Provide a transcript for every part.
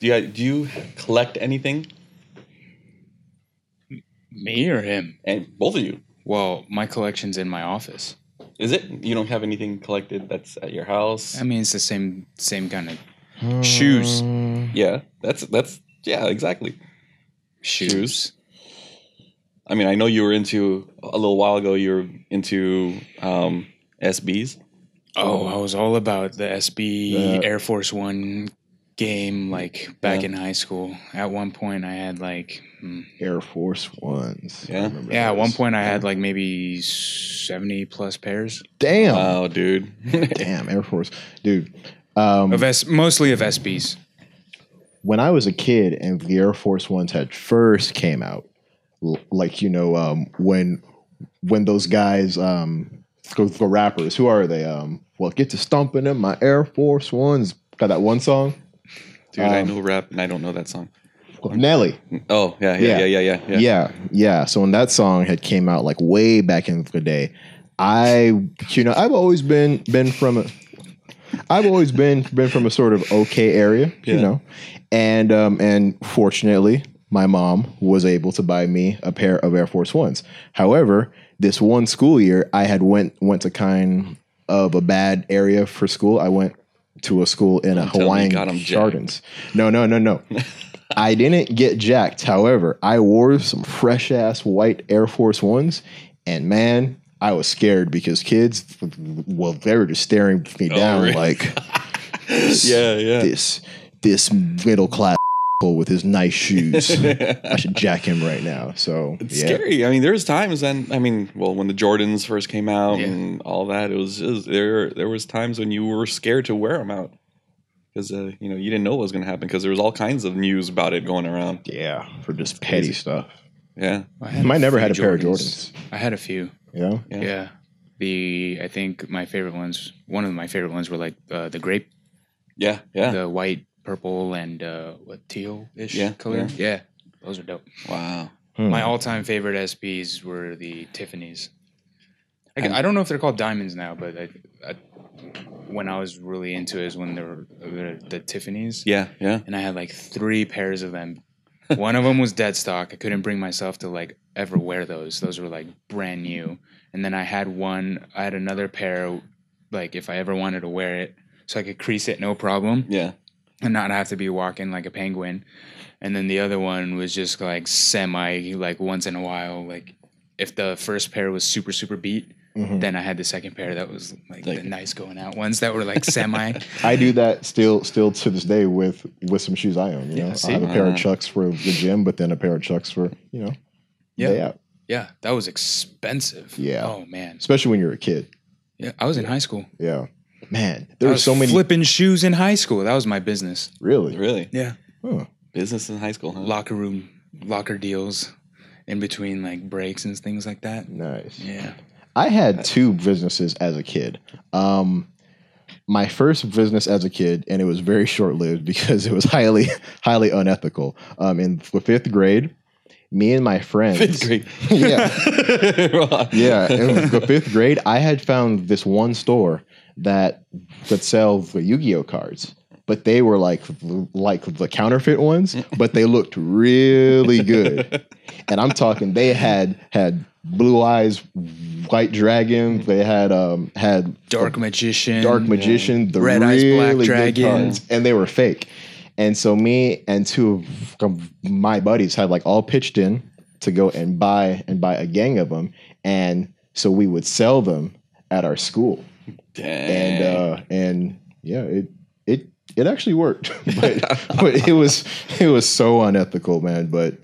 Do you do you collect anything? Me or him? And both of you. Well, my collection's in my office. Is it? You don't have anything collected that's at your house? I mean, it's the same same kind of shoes. yeah, that's that's yeah, exactly. Shoes. Shoes. I mean, I know you were into a little while ago. You were into um, SBs. Oh, I was all about the SB The- Air Force One game, like back Yeah. in high school. At one point, I had like, hmm, Air Force Ones. I Yeah. remember yeah, at one point I had like maybe seventy plus pairs Damn. Wow, dude. Damn, Air Force. Dude. Um, of S, mostly of SBs. when I was a kid and the Air Force Ones had first came out, l- like you know, um, when when those guys, um, the, the rappers, who are they? Um, well, get to stomping in my Air Force Ones. Got that one song, Dude, I Um, know rap and I don't know that song. Nelly. Oh yeah, yeah, Yeah. yeah, yeah, yeah. Yeah. yeah. So when that song had came out, like way back in the day, I, you know, I've always been been from a, I've always been been from a sort of okay area, you Yeah. know, and um and fortunately, my mom was able to buy me a pair of Air Force Ones. However, this one school year, I had went went to kind of a bad area for school. I went to a school in a Don't Hawaiian got 'em jacked. Gardens. No, no, no, no. I didn't get jacked. However, I wore some fresh ass white Air Force Ones, and man, I was scared because kids, well, they were just staring me oh, down Oh, really? like Yeah, yeah. this this middle class with his nice shoes. I should jack him right now. So It's yeah. scary. I mean, there was times when I mean, well, when the Jordans first came out Yeah. and all that, it was, it was there. There was times when you were scared to wear them out because uh, you know you didn't know what was going to happen because there was all kinds of news about it going around. Yeah, for just petty stuff. Yeah, I had Might never had a pair of Jordans. I had a few. You know? Yeah. Yeah. The I think my favorite ones. One of my favorite ones were like uh, the grape, yeah, yeah. the white, purple, and uh, what teal ish Yeah, color. Yeah. those are dope. wow. Hmm. My all-time favorite SBs were the Tiffany's. I, I don't know if they're called diamonds now, but I, I, when I was really into it is when they were the, the Tiffany's, Yeah, yeah. and I had like three pairs of them. One of them was dead stock. I couldn't bring myself to like ever wear those. Those were like brand new. And then I had one. I had another pair, like if I ever wanted to wear it, so I could crease it no problem Yeah. And not have to be walking like a penguin. And then the other one was just like semi, like once in a while. Like if the first pair was super super beat, Mhm. then I had the second pair that was like, Like- the nice going out ones that were like semi. I do that still still to this day with with some shoes I own. You know, see? I have a pair of Uh. Chucks for the gym, but then a pair of Chucks for you know Yeah. day out. yeah, that was expensive. Yeah. Oh man. Especially when you're a kid. Yeah, I was in high school. Yeah, man, I there were was so many. flipping shoes in high school. That was my business. Really? Really, Yeah. Huh. business in high school, huh? Locker room, locker deals, in between like breaks and things like that. Nice. Yeah. I had two businesses as a kid. Um, my first business as a kid, and it was very short lived because it was highly, highly unethical. Um, in the fifth grade, me and my friends. Fifth grade. yeah, yeah. yeah. In the fifth grade, I had found this one store that could sell the Yu-Gi-Oh cards, but they were like like the counterfeit ones, but they looked really good. And I'm talking, they had had blue eyes, white dragon. They had um had Dark magician. dark magician, the Red Eyes Black really good Dragon. cards, and they were fake. And so me and two of my buddies had like all pitched in to go and buy and buy a gang of them, and so we would sell them at our school, Dang. and uh, and yeah, it it it actually worked, but but it was it was so unethical, man. But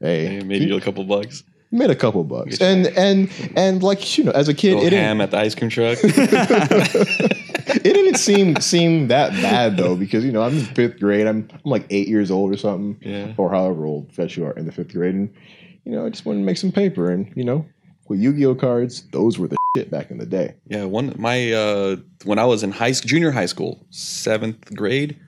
hey, Hey, maybe you a couple bucks. made a couple bucks, and and and like you know, as a kid, it ham at the ice cream truck. it didn't seem seem that bad though because you know I'm in fifth grade. I'm I'm like eight years old or something, Yeah. or however old that you are in the fifth grade, and you know I just wanted to make some paper, and you know with Yu-Gi-Oh cards, those were the shit back in the day. Yeah, one my uh when I was in high junior high school, seventh grade,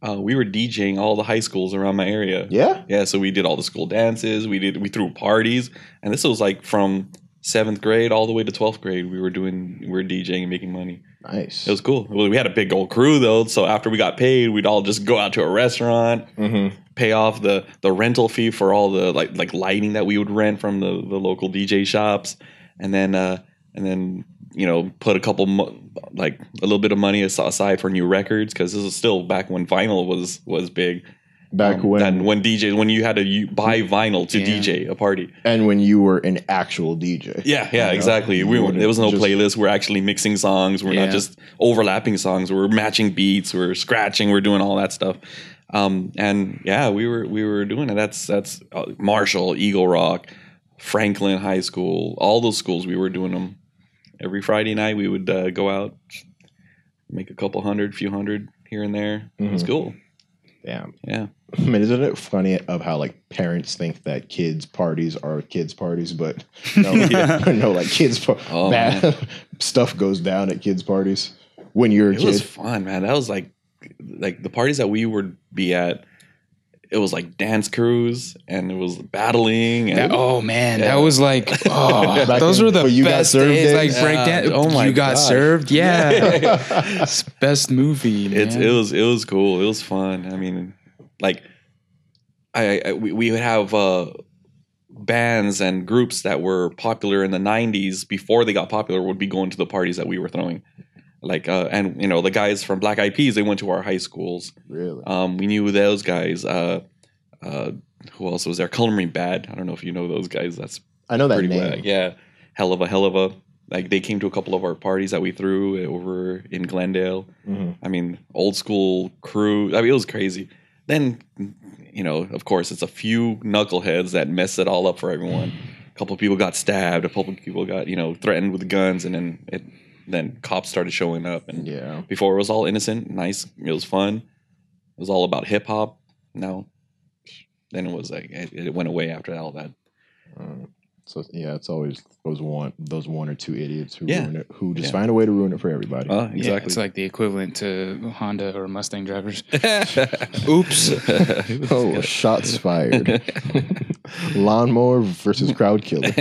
uh, we were DJing all the high schools around my area. Yeah, Yeah, so we did all the school dances. We did we threw parties, and this was like from seventh grade all the way to twelfth grade. We were doing we were DJing and making money. Nice. It was cool. We had a big old crew though, so after we got paid, we'd all just go out to a restaurant, Mhm. pay off the the rental fee for all the like like lighting that we would rent from the the local DJ shops, and then uh and then you know put a couple mo- like a little bit of money aside for new records because this is still back when vinyl was was big. Back Um, when when DJ when you had to you buy vinyl to Yeah. DJ a party. and when you were an actual DJ. Yeah, yeah, You know, exactly. you We were, there was no just- playlist. We're actually mixing songs. We're Yeah. not just overlapping songs. We're matching beats. We're scratching. We're doing all that stuff. Um, and yeah, we were we were doing it. That's that's uh, Marshall, Eagle Rock, Franklin High School, all those schools. We were doing them every Friday night. We would uh, go out, make a couple hundred, few hundred here and there. It was Mhm. cool. Damn. Yeah. I mean, isn't it funny of how like parents think that kids' parties are kids' parties, but no, no, like kids' par- Oh, bad stuff goes down at kids' parties when you're a It kid. was fun, man. That was like like the parties that we would be at. It was like dance crews, and it was battling. And That- oh man, Yeah. that was like oh, those in- were the when you got best served days. Like days? breakdown. Yeah. Oh my you got gosh. served. Yeah, best movie. Man. it's it was it was cool. It was fun. I mean, like I, I we, we would have uh bands and groups that were popular in the 90s before they got popular would be going to the parties that we were throwing like uh and you know the guys from black eyed peas they went to our high schools really. um we knew those guys uh uh who else was there coloring bad i don't know if you know those guys that's I know that pretty name. whack. Yeah, hell of a hell of a. Like they came to a couple of our parties that we threw over in Glendale. Mhm. I mean, old school crew. I mean, it was crazy. Then, you know, of course, it's a few knuckleheads that mess it all up for everyone. A couple of people got stabbed. A couple of people got you know threatened with guns, and then it then cops started showing up. And Yeah. before it was all innocent, nice. It was fun. It was all about hip hop. Now, then it was like it, it went away after all that. Um, so yeah, it's always those one those one or two idiots who Yeah. ruin it, who just Yeah. find a way to ruin it for everybody. Uh, Yeah, exactly. it's like the equivalent to Honda or Mustang drivers. Oops. oh, shots fired! Lawnmower versus crowd killer.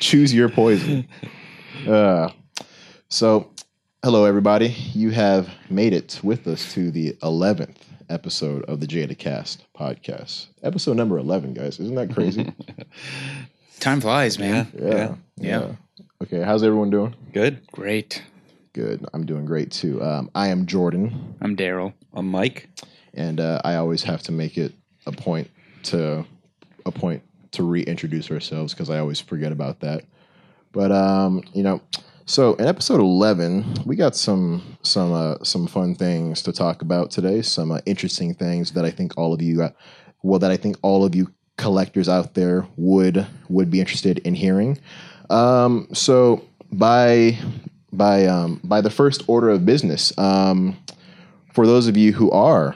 Choose your poison. Uh, so, hello everybody. You have made it with us to the eleventh episode of the Jada Cast podcast. Episode number eleven, guys. Isn't that crazy? Time flies, man. Yeah. Yeah. Okay, how's everyone doing? Good. Great. Good. I'm doing great too. Um, I am Jordan, I'm Daryl. I'm Mike. and uh, I always have to make it a point to a point to reintroduce ourselves because I always forget about that. But um, you know, so in episode eleven, we got some some uh, some fun things to talk about today. Some uh, interesting things that I think all of you, uh, well, that I think all of you collectors out there would would be interested in hearing. Um, so by by um, by the first order of business, um, for those of you who are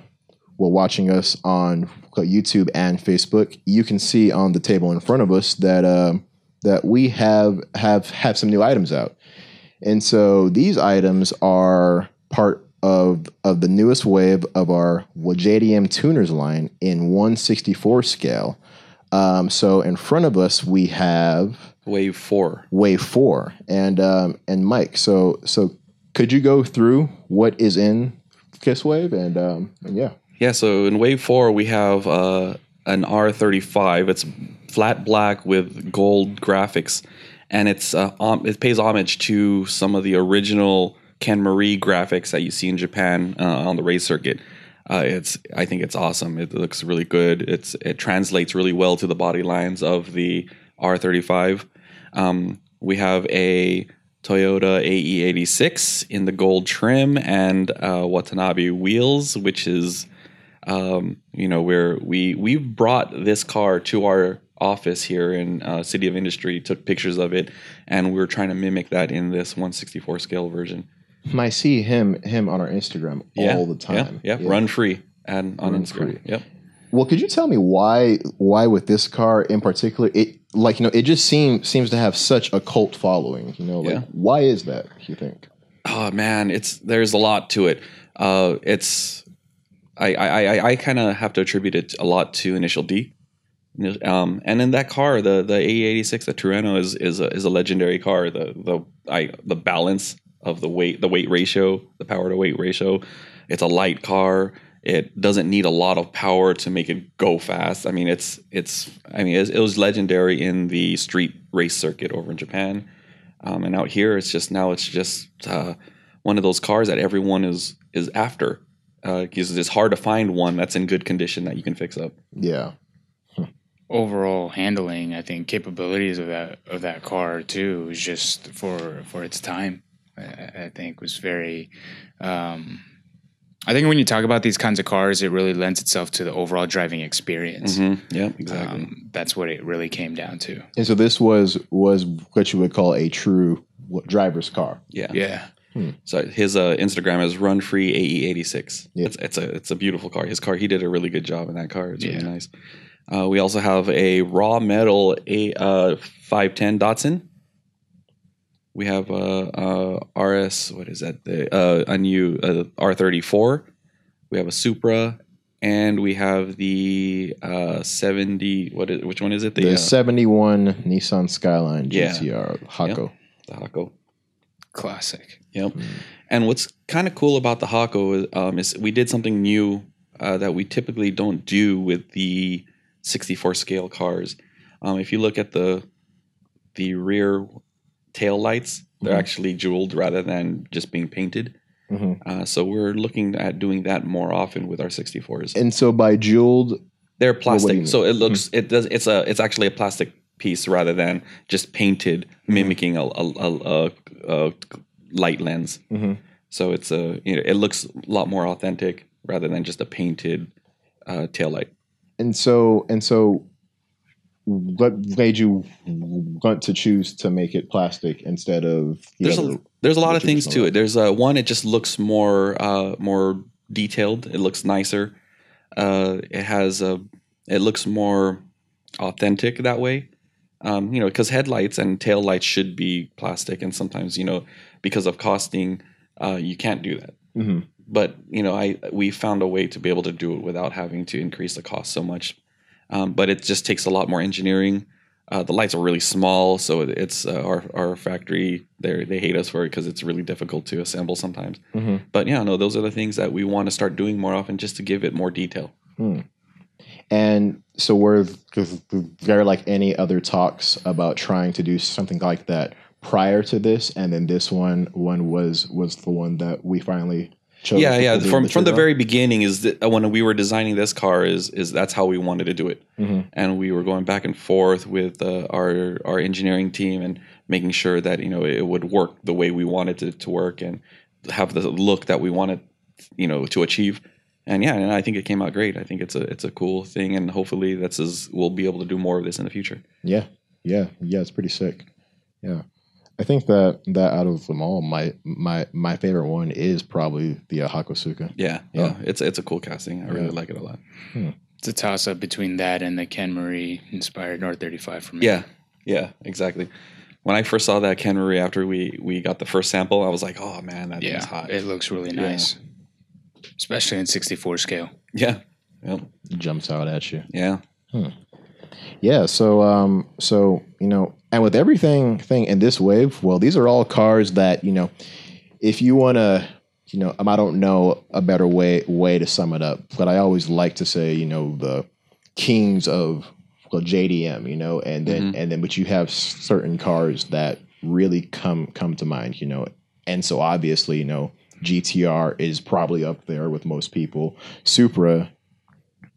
well watching us on YouTube and Facebook, you can see on the table in front of us that um, that we have have have some new items out, and so these items are part of of the newest wave of our JDM tuners line in 164 scale. Um, so in front of us we have Wave four. wave four and um, and Mike. So so could you go through what is in Kiss Wave and um, and yeah. Yeah, so in wave four we have uh, an R35. It's flat black with gold graphics, and it's uh, um, it pays homage to some of the original Ken Marie graphics that you see in Japan uh, on the race circuit. Uh, it's I think it's awesome. It looks really good. It's it translates really well to the body lines of the R35. Um, we have a Toyota AE86 in the gold trim and uh, Watanabe wheels, which is, um, you know, where we we've brought this car to our office here in uh, City of Industry, took pictures of it, and we are trying to mimic that in this 164 scale version. I see him him on our Instagram Yeah, all the time. Yeah, yeah. run free and on Run Instagram. free. Yep. Well, could you tell me why why with this car in particular it like you know it just seems seems to have such a cult following. You know, like Yeah. why is that? You think? oh man it's there's a lot to it uh it's i i i, I kind of have to attribute it a lot to initial d Um, and then that car, the the AE86, the Trueno is is a, is a legendary car. The the I the balance of the weight the weight ratio, the power to weight ratio. It's a light car. It doesn't need a lot of power to make it go fast. I mean, it's it's I mean it, it was legendary in the street race circuit over in Japan, um, and out here it's just now it's just uh, one of those cars that everyone is is after because it's hard to find one that's in good condition that you can fix up. Yeah. Overall handling, I think capabilities of that of that car too is just for for its time. I, I think was very. Um, I think when you talk about these kinds of cars, it really lends itself to the overall driving experience. Mm-hmm. Yeah, exactly. Um, that's what it really came down to. And so this was was what you would call a true driver's car. yeah. Yeah, So his uh, Instagram is Run Free AE86. Yeah. It's, it's a it's a beautiful car. His car, he did a really good job in that car. It's Yeah. really nice. Uh, we also have a raw metal a uh, 510 Datsun. We have uh, uh, RS. What is that? The uh, a new uh, R34. We have a Supra, and we have the uh, 70. What is? Which one is it? The, The, uh, 71 Nissan Skyline Yeah. GTR Hako. the Hako. classic. Yep. And what's kind of cool about the Hako is, um, is we did something new uh, that we typically don't do with the 64 scale cars. Um, if you look at the the rear tail lights, they're Mhm. actually jeweled rather than just being painted. Mhm. Uh, so we're looking at doing that more often with our 64s. And so by jeweled, They're plastic, you so it looks it does it's a it's actually a plastic piece rather than just painted, mimicking a, a, a, a, a light lens. Mhm. So it's a you know it looks a lot more authentic rather than just a painted uh, tail light. And so and so, what made you want to choose to make it plastic instead of the There's other? a there's a lot of things to it. There's uh, one it just looks more uh, more detailed. It looks nicer. Uh, it has a it looks more authentic that way. Um, you know, because headlights and tail lights should be plastic, and sometimes you know because of costing, uh, you can't do that. Mhm. But you know, I we found a way to be able to do it without having to increase the cost so much. Um, but it just takes a lot more engineering. Uh, the lights are really small, so it's uh, our our factory. They they hate us for it because it's really difficult to assemble sometimes. Mhm. But yeah, no, those are the things that we want to start doing more often, just to give it more detail. And so were th- there like any other talks about trying to do something like that prior to this, and then this one one was was the one that we finally. Yeah, yeah. From the from the very beginning is that uh, when we were designing this car is is that's how we wanted to do it? Mhm. and we were going back and forth with uh, our our engineering team and making sure that you know it would work the way we wanted it to work and have the look that we wanted you know to achieve. And yeah, and I think it came out great. I think it's a it's a cool thing, and hopefully that's as we'll be able to do more of this in the future. Yeah, yeah, yeah. It's pretty sick. Yeah, I think that that out of them all, my my my favorite one is probably the uh, Hakosuka. Yeah, yeah, it's it's a cool casting. I really Yeah. like it a lot. It's a toss up between that and the Ken Marie inspired North 35 for me. Yeah, yeah, exactly. When I first saw that Ken Marie after we we got the first sample, I was like, oh man, that thing's yeah, hot. it looks really Yeah. nice, especially in 64 scale. yeah, yeah, Jumps out at you. yeah. Yeah. So um, so you know, and with everything thing in this wave, well, these are all cars that you know, if you want to. You know, um, I don't know a better way way to sum it up, but I always like to say, you know, the kings of well, JDM, you know, and then and then but you have certain cars that really come come to mind, you know, and so obviously, you know, GTR is probably up there with most people. Supra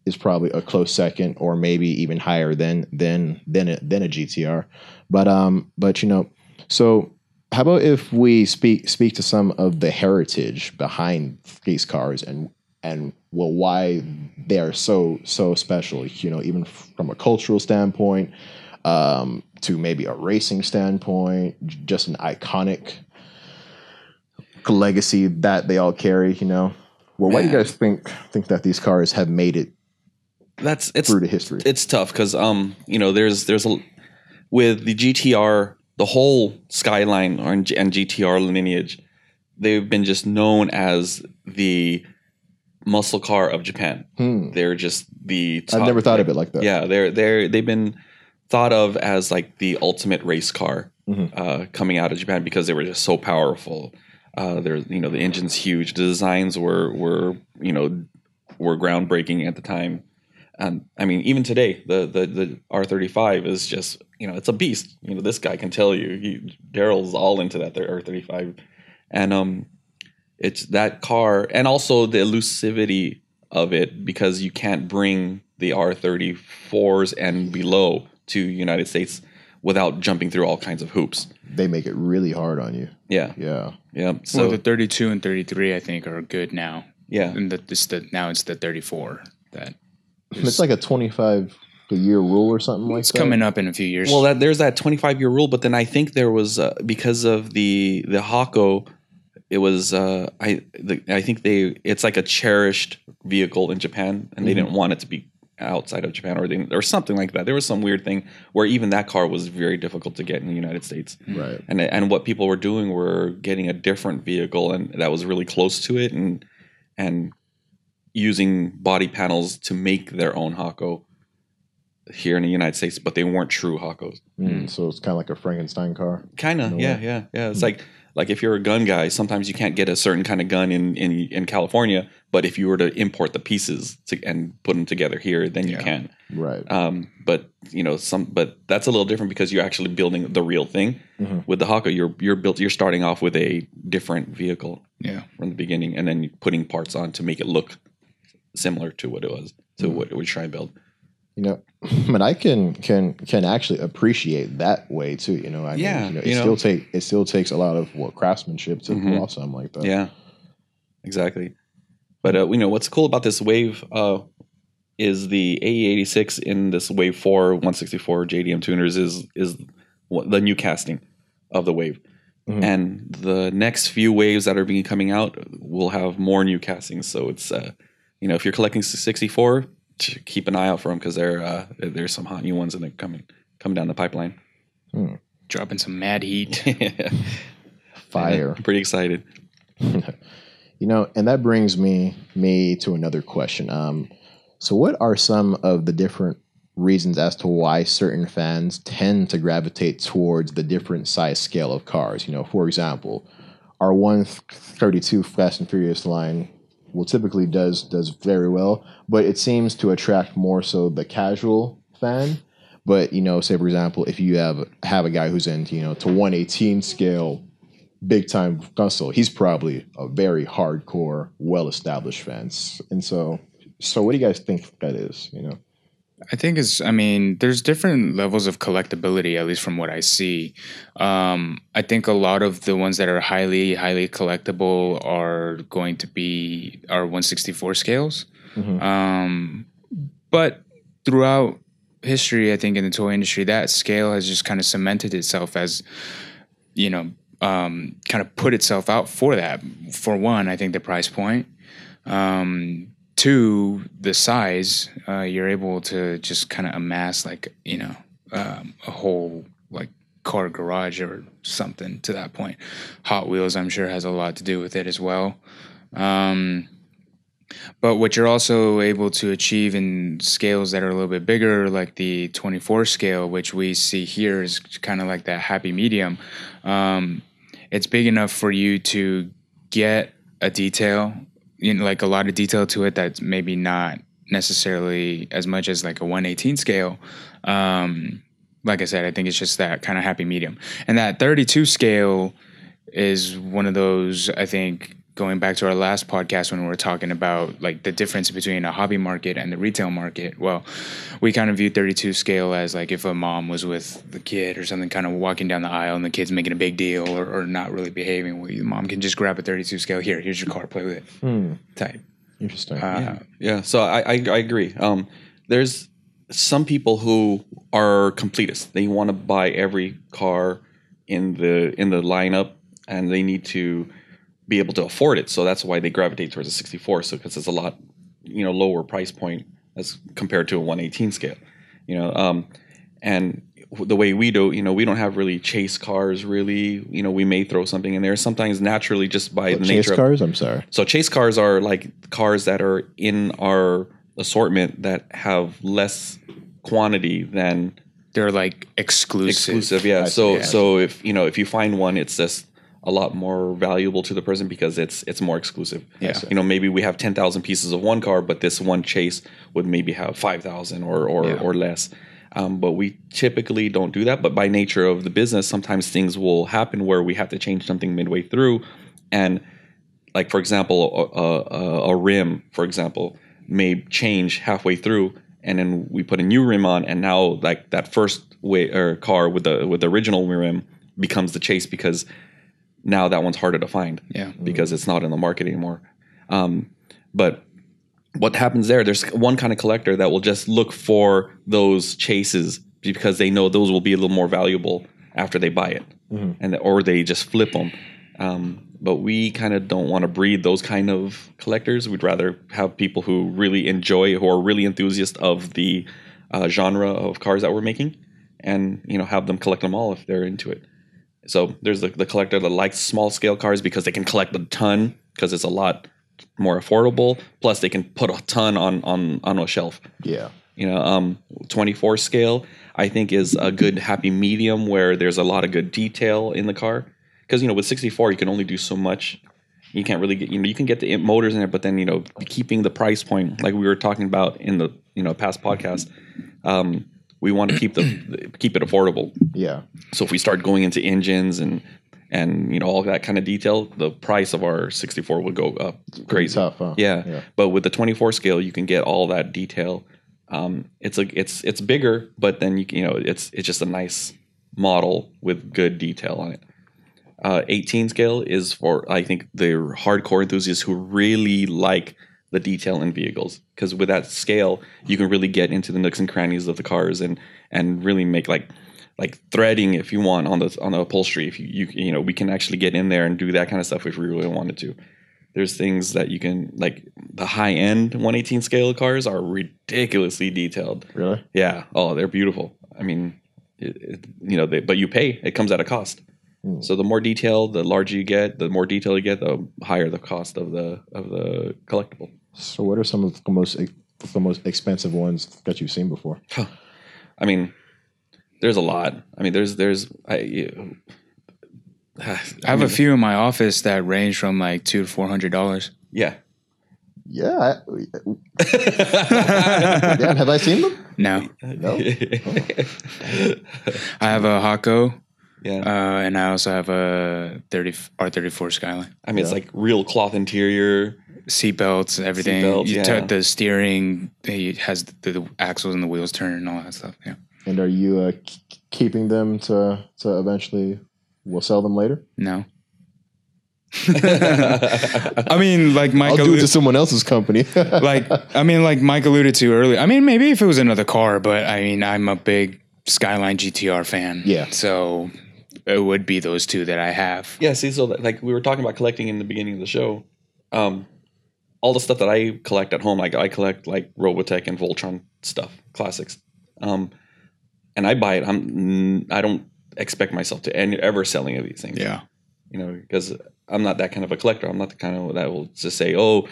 is probably a close second, or maybe even higher than than than a, than a GTR. But um, but you know, so how about if we speak speak to some of the heritage behind these cars and and well why they are so so special you know even from a cultural standpoint um, to maybe a racing standpoint just an iconic legacy that they all carry you know well why do you guys think think that these cars have made it That's it's through to history it's tough because um you know there's there's a with the GTR the whole Skyline and GTR lineage they've been just known as the muscle car of Japan. Hmm. They're just the. I've never thought of it like that. Yeah, they're they're they've been thought of as like the ultimate race car Mhm. uh, coming out of Japan because they were just so powerful. Uh, they're you know the engine's huge. The designs were were you know were groundbreaking at the time. And I mean, even today, the the the R thirty five is just you know it's a beast. You know, this guy can tell you. He, Daryl's all into that R thirty five, and um, it's that car, and also the elusivity of it because you can't bring the R thirty fours and below to United States without jumping through all kinds of hoops. They make it really hard on you. Yeah, Yeah. yeah. So So well, the 32 and 33, I think, are good now. yeah, And the, it's the now it's the 34 that It's like a 25 a year rule or something like it's that. It's coming up in a few years. Well, that, there's that 25 year rule, but then I think there was uh, because of the the Hako, it was uh, I the, I think they it's like a cherished vehicle in Japan, and they didn't want it to be outside of Japan or they, or something like that. There was some weird thing where even that car was very difficult to get in the United States, Right. and and what people were doing were getting a different vehicle and that was really close to it, and and using body panels to make their own Hako here in the United States, but they weren't true Hakos. Mm, so it's kind of like a Frankenstein car. Kind of, yeah, way. yeah, yeah. It's like like if you're a gun guy, sometimes you can't get a certain kind of gun in in, in California, but if you were to import the pieces to, and put them together here, then you Yeah. can. Right. Um, but you know, some but that's a little different because you're actually building the real thing. Mhm. With the Hako, you're you're built you're starting off with a different vehicle yeah. from the beginning, and then putting parts on to make it look similar to what it was to Mhm. what we try and build. you know, but I can can can actually appreciate that way too. You know, I Yeah, mean, you know, it you know. still take it still takes a lot of what craftsmanship to Mhm. pull off something like that. Yeah, exactly. But uh, you know what's cool about this Wave uh, is the AE86 in this Wave Four 164 JDM tuners is is the new casting of the Wave, Mhm. and the next few waves that are being coming out will have more new castings. So it's uh, you know if you're collecting 64, keep an eye out for them because there uh, there's some hot new ones and they're coming coming down the pipeline. Dropping some mad heat. Fire. I'm pretty excited. You know, and that brings me me to another question. Um, so what are some of the different reasons as to why certain fans tend to gravitate towards the different size scale of cars? You know, for example, our 132 Fast and Furious line well typically does does very well, but it seems to attract more so the casual fan. But you know, say for example, if you have have a guy who's into you know to 118 scale big time Gunsel, he's probably a very hardcore, well established fan. And so, so what do you guys think that is? You know, I think it's. I mean, there's different levels of collectability, at least from what I see. Um, I think a lot of the ones that are highly, highly collectible are going to be our 164 scales. Mhm. Um, but throughout history, I think in the toy industry, that scale has just kind of cemented itself as, you know, um, kind of put itself out for that. For one, I think the price point. Um, two, the size. Uh, you're able to just kind of amass like you know um, a whole like car garage or something to that point. Hot Wheels, I'm sure, has a lot to do with it as well. Um, but what you're also able to achieve in scales that are a little bit bigger, like the 24 scale, which we see here is kind of like that happy medium. Um, it's big enough for you to get a detail, you know, like a lot of detail to it that's maybe not necessarily as much as like a 118 scale. Um, like I said, I think it's just that kind of happy medium. And that 32 scale is one of those, I think, going back to our last podcast when we were talking about like the difference between a hobby market and the retail market. Well, we kind of view 32 scale as like if a mom was with the kid or something, kind of walking down the aisle and the kid's making a big deal or, or not really behaving. Well, the mom can just grab a 32 scale. Here, here's your car, play with it. Hmm, Type. interesting. Uh, Yeah, so I, I I agree. Um, there's some people who are completists. They want to buy every car in the in the lineup, and they need to be able to afford it. So that's why they gravitate towards a 64. So because it's a lot, you know, lower price point as compared to a 118 scale. You know, um, and the way we do, you know, we don't have really chase cars. Really, you know, we may throw something in there sometimes naturally just by the Chase nature. Of, cars. I'm sorry. so chase cars are like cars that are in our assortment that have less quantity than They're like exclusive. exclusive. Yeah. So yeah. so if you know if you find one, it's just a lot more valuable to the person because it's it's more exclusive. Yeah. You know, maybe we have ten thousand pieces of one car, but this one chase would maybe have five thousand or or, Yeah. or less. Um, but we typically don't do that. But by nature of the business, sometimes things will happen where we have to change something midway through, and like for example, a, a, a rim, for example, may change halfway through, and then we put a new rim on, and now like that first way or car with the with the original rim becomes the chase because now that one's harder to find Yeah. because it's not in the market anymore. Um, but what happens there? There's one kind of collector that will just look for those chases because they know those will be a little more valuable after they buy it, and or they just flip them. Um, but we kind of don't want to breed those kind of collectors. We'd rather have people who really enjoy, who are really enthusiasts of the uh, genre of cars that we're making, and you know have them collect them all if they're into it. So there's the, the collector that likes small scale cars because they can collect a ton because it's a lot more affordable. Plus, they can put a ton on on on a shelf. Yeah. You know, um, 24 scale I think is a good happy medium where there's a lot of good detail in the car. Because you know, with 64 you can only do so much. You can't really get you know you can get the motors in it, but then you know keeping the price point like we were talking about in the you know past podcast. Um, we want to keep the keep it affordable. Yeah. So if we start going into engines and and you know all that kind of detail, the price of our 64 would go up crazy. Tough, huh? Yeah. Yeah. But with the 24 scale, you can get all that detail. Um, it's like it's it's bigger, but then you can, you know it's it's just a nice model with good detail on it. Uh, 18 scale is for I think the hardcore enthusiasts who really like the detail in vehicles. Because with that scale you can really get into the nooks and crannies of the cars and and really make like like threading if you want on the on the upholstery. If you you you know we can actually get in there and do that kind of stuff if we really wanted to. There's things that you can like the high end 118 scale cars are ridiculously detailed. Really? yeah. Oh they're beautiful. I mean it, it, you know they, but you pay. It comes at a cost. Hmm. so the more detail the larger you get the more detail you get the higher the cost of the of the collectible So, what are some of the most the most expensive ones that you've seen before? i mean there's a lot i mean there's there's i, you- I have a few in my office that range from like two to four hundred dollars. yeah Yeah. I, damn, have I seen them? No, No. Oh. I have a Hako, yeah uh, and I also have a thirty R thirty four Skyline. i mean it's like real cloth interior Seat belts, everything. Seatbelts, you yeah. took the steering. It has the, the axles and the wheels turn and all that stuff. Yeah. And are you uh, k- keeping them to to eventually? We'll sell them later. No. I mean, like Mike I'll do it alluded, to someone else's company. like I mean, like Mike alluded to earlier. I mean, maybe if it was another car, but I mean, I'm a big Skyline GTR fan. Yeah. So it would be those two that I have. Yeah, see, so that- like we were talking about collecting in the beginning of the show, um, all the stuff that I collect at home, like I collect like Robotech and Voltron stuff, classics, um, and I buy it. I'm I don't expect myself to any, ever sell any of these things. Yeah. you know, because I'm not that kind of a collector. I'm not the kind of that will just say, oh,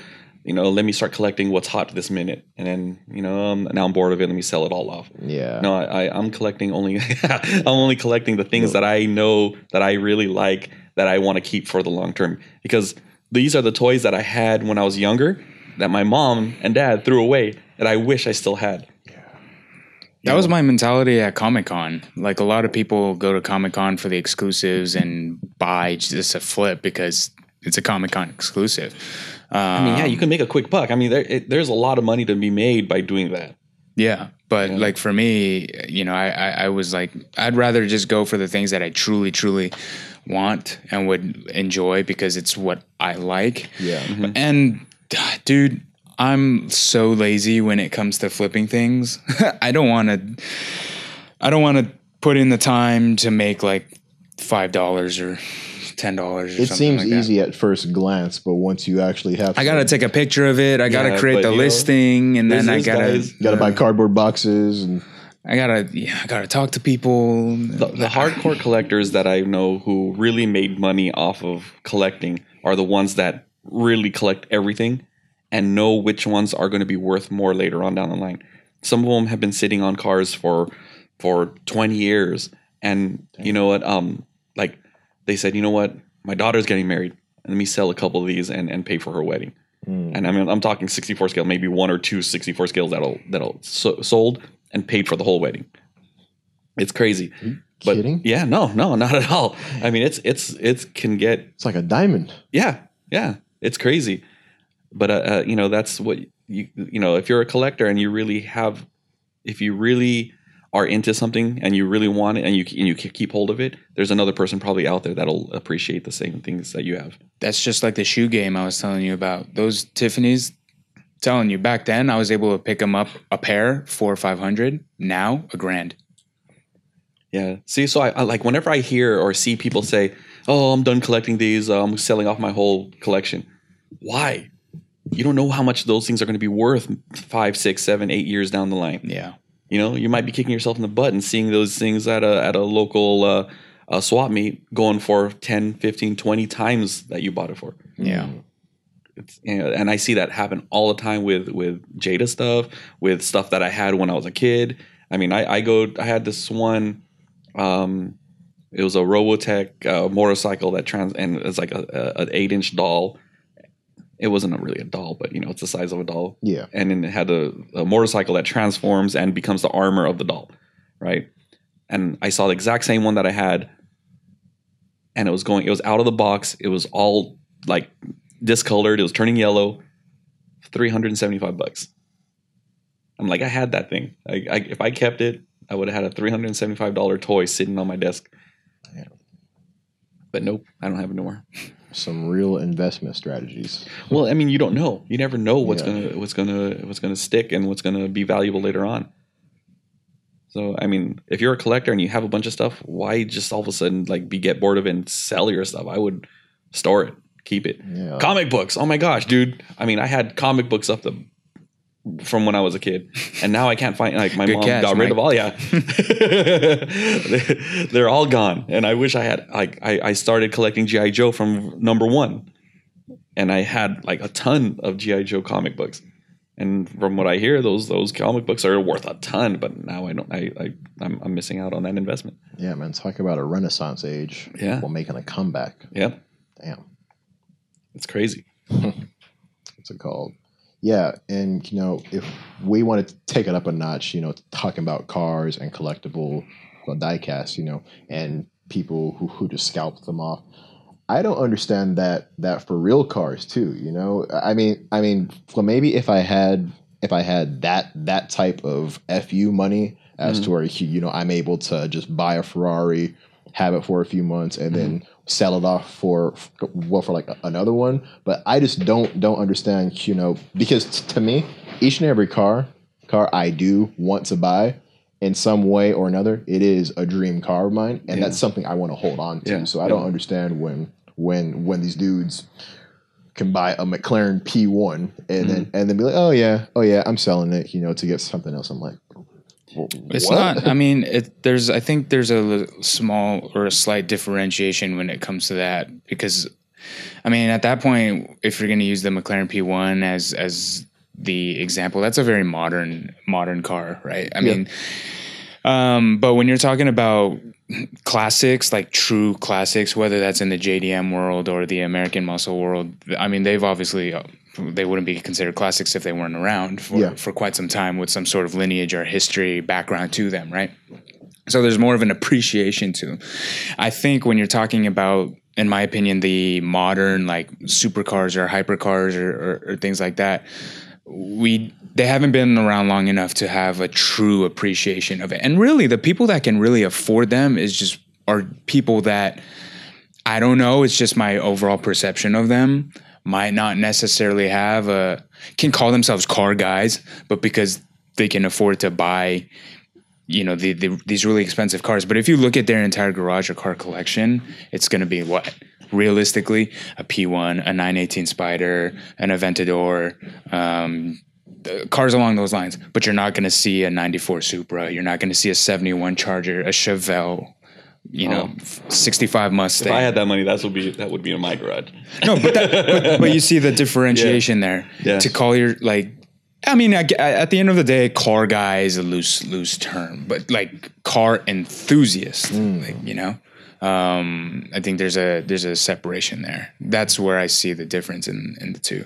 you know, let me start collecting what's hot this minute, and then you know, um, now I'm bored of it. Let me sell it all off. yeah. No, I, I I'm collecting only I'm only collecting the things that I know that I really like that I want to keep for the long term because these are the toys that I had when I was younger that my mom and dad threw away that I wish I still had. Yeah. That was my mentality at Comic Con. Like a lot of people go to Comic Con for the exclusives and buy just a flip because it's a Comic Con exclusive. Um, I mean, yeah, you can make a quick buck. I mean, there, it, there's a lot of money to be made by doing that. Yeah, but Yeah. like for me, you know, I, I I was like, I'd rather just go for the things that I truly, truly want and would enjoy because it's what I like. Yeah. And dude, I'm so lazy when it comes to flipping things. I don't want to. I don't want to put in the time to make like five dollars or ten dollars. It seems easy at first glance, but once you actually have, I gotta take a picture of it. I gotta Yeah, create the you know, listing, and then I gotta. guys- got to buy cardboard boxes and I gotta, yeah, I gotta talk to people. The, the hardcore collectors that I know who really made money off of collecting are the ones that really collect everything and know which ones are going to be worth more later on down the line. Some of them have been sitting on cars for for 20 years and you know what um like they said, "You know what? My daughter's getting married. Let me sell a couple of these and and pay for her wedding." Mm. And I mean, I'm talking 64 scale, maybe one or two 64 scales that'll that'll so, sold and paid for the whole wedding. It's crazy. But Kidding? yeah, no, no, not at all. I mean, it's it's it can get It's like a diamond. yeah, yeah, it's crazy. But uh, uh, you know, that's what you you know, if you're a collector and you really have, if you really are into something and you really want it and you and you keep hold of it, there's another person probably out there that'll appreciate the same things that you have. That's just like the shoe game I was telling you about. Those Tiffany's, telling you back then, I was able to pick them up a pair for five hundred. Now a grand. Yeah. See, so I, I like whenever I hear or see people say, "Oh, I'm done collecting these. I'm selling off my whole collection." Why? You don't know how much those things are going to be worth five, six, seven, eight years down the line. Yeah. You know, you might be kicking yourself in the butt and seeing those things at a at a local uh, uh, swap meet going for 10, 15, 20 times that you bought it for. Yeah. It's, you know, and I see that happen all the time with with Jada stuff, with stuff that I had when I was a kid. I mean, I, I go, I had this one. Um, it was a Robotech uh, motorcycle that trans, and it's like a, a an eight inch doll. It wasn't a really a doll, but you know, it's the size of a doll Yeah. and then it had a, a motorcycle that transforms and becomes the armor of the doll, right? And I saw the exact same one that I had, and it was going. It was out of the box. It was all like discolored. It was turning yellow. Three hundred and seventy-five bucks. I'm like, I had that thing. I, I, if I kept it, I would have had a three hundred and seventy-five dollar toy sitting on my desk. Yeah. But nope, I don't have it anymore. Some real investment strategies. Well, I mean, you don't know. You never know what's Yeah. gonna what's gonna what's gonna stick and what's gonna be valuable later on. So, I mean, if you're a collector and you have a bunch of stuff, why just all of a sudden like be get bored of it and sell your stuff? I would store it, keep it. Yeah. Comic books. Oh my gosh, dude! I mean, I had comic books up the from when I was a kid, and now I can't find. Like my Good mom catch, got rid of all. Yeah, They- they're all gone. And I wish I had. Like I, I started collecting GI Joe from number one, and I had like a ton of GI Joe comic books. And from what I hear, those those comic books are worth a ton. But now I don't. I, I I'm, I'm missing out on that investment. Yeah, man. Talk about a renaissance age. Yeah. While making a comeback. Yeah, Damn. it's crazy. What's it called? Yeah, and you know, if we want to take it up a notch, you know, talking about cars and collectible well, diecast, you know, and people who, who just scalp them off. I don't understand that that for real cars too, you know. I mean, I mean, well, maybe if I had if I had that that type of fu money as mm-hmm. to where you know I'm able to just buy a Ferrari, have it for a few months, and then sell it off for well for like another one. But I just don't don't understand, you know, because t- to me, each and every car car I do want to buy in some way or another, it is a dream car of mine, and Yeah. that's something I want to hold on to. Yeah, So I don't understand when when when these dudes can buy a McLaren P1 and Mm-hmm. then and then be like, oh yeah, oh yeah, I'm selling it, you know, to get something else. I'm like, "Wh- It's what?" not. I mean, it, there's. I think there's a small or a slight differentiation when it comes to that because, I mean, at that point, if you're going to use the McLaren P1 as as the example, that's a very modern modern car, right? I Yeah. mean, um, but when you're talking about classics, like true classics, whether that's in the JDM world or the American Muscle world, I mean, they've obviously uh, they wouldn't be considered classics if they weren't around for, Yeah. for quite some time with some sort of lineage or history background to them, right? So there's more of an appreciation to. I think when you're talking about, in my opinion, the modern like supercars or hypercars or, or, or things like that, we they haven't been around long enough to have a true appreciation of it. And really, the people that can really afford them is just are people that I don't know. It's just my overall perception of them. Might not necessarily have a can call themselves car guys, but because they can afford to buy, you know, the, the these really expensive cars. But if you look at their entire garage or car collection, it's going to be what realistically a P1, a 918 Spyder, an Aventador, um, cars along those lines. But you're not going to see a '94 Supra. You're not going to see a '71 Charger, a Chevelle. You know, 65 Mustang. If I had that money, that's would be that would be in my garage. No, but, that, but but you see the differentiation there. Yeah. To call your like, I mean, I, at the end of the day, car guy is a loose loose term, but like car enthusiast, like you know, um, I think there's a there's a separation there. That's where I see the difference in in the two.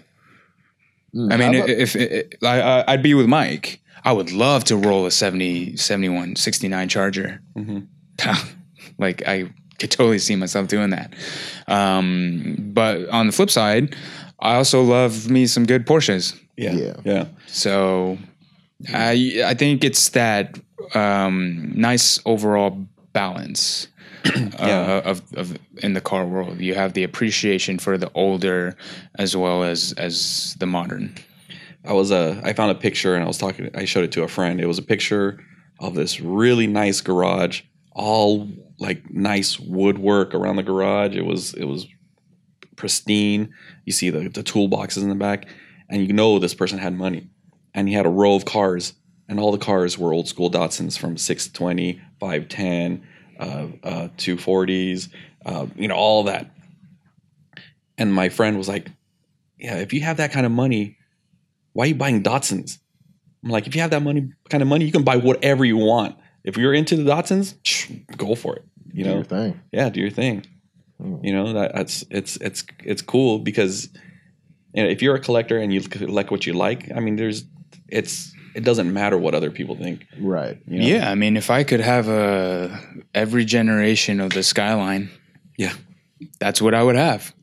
I mean, about- if, if, I, I- I'd be with Mike, I would love to roll a 70, 71, 69 Charger. like I could totally see myself doing that. Um, but on the flip side, I also love me some good Porsches. Yeah, Yeah. yeah. So I I think it's that um, nice overall balance. Yeah. Uh, of, of in the car world, you have the appreciation for the older as well as as the modern. I was uh, I found a picture and I was talking. I showed it to a friend. It was a picture of this really nice garage, all like nice woodwork around the garage. It was it was pristine. You see the the toolboxes in the back, and you know this person had money. And he had a row of cars, and all the cars were old school Datsuns from 620, 510, uh, uh, 240s, uh, you know, all that. And my friend was like, "Yeah, if you have that kind of money." why are you buying Datsuns? I'm like, if you have that money, kind of money, you can buy whatever you want. If you're into the Datsuns, shh, go for it. You Do know, your thing. yeah, do your thing. Mm. You know, that, that's it's it's it's cool because you know, if you're a collector and you collect what you like, I mean, there's it's it doesn't matter what other people think. Right. You know? Yeah, I mean, if I could have a every generation of the skyline, Yeah. that's what I would have.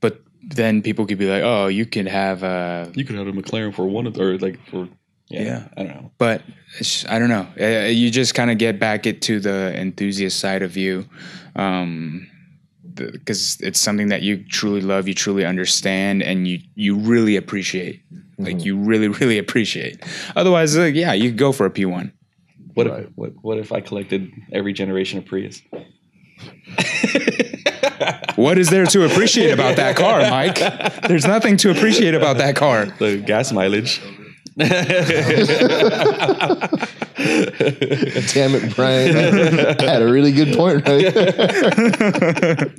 But then people could be like, "Oh, you could have a," you could have a McLaren for one of or like for yeah, Yeah. I don't know. but it's, I don't know. Uh, You just kind of get back it to the enthusiast side of you, because it's something that you truly love, you truly understand, and you you really appreciate. Like you really, really appreciate. Otherwise, uh, yeah, you could go for a P one. What Right. if what what if I collected every generation of Prius? What is there to appreciate about that car, Mike? There's nothing to appreciate about that car. The gas mileage. Damn it, Brian. I had a really good point right there.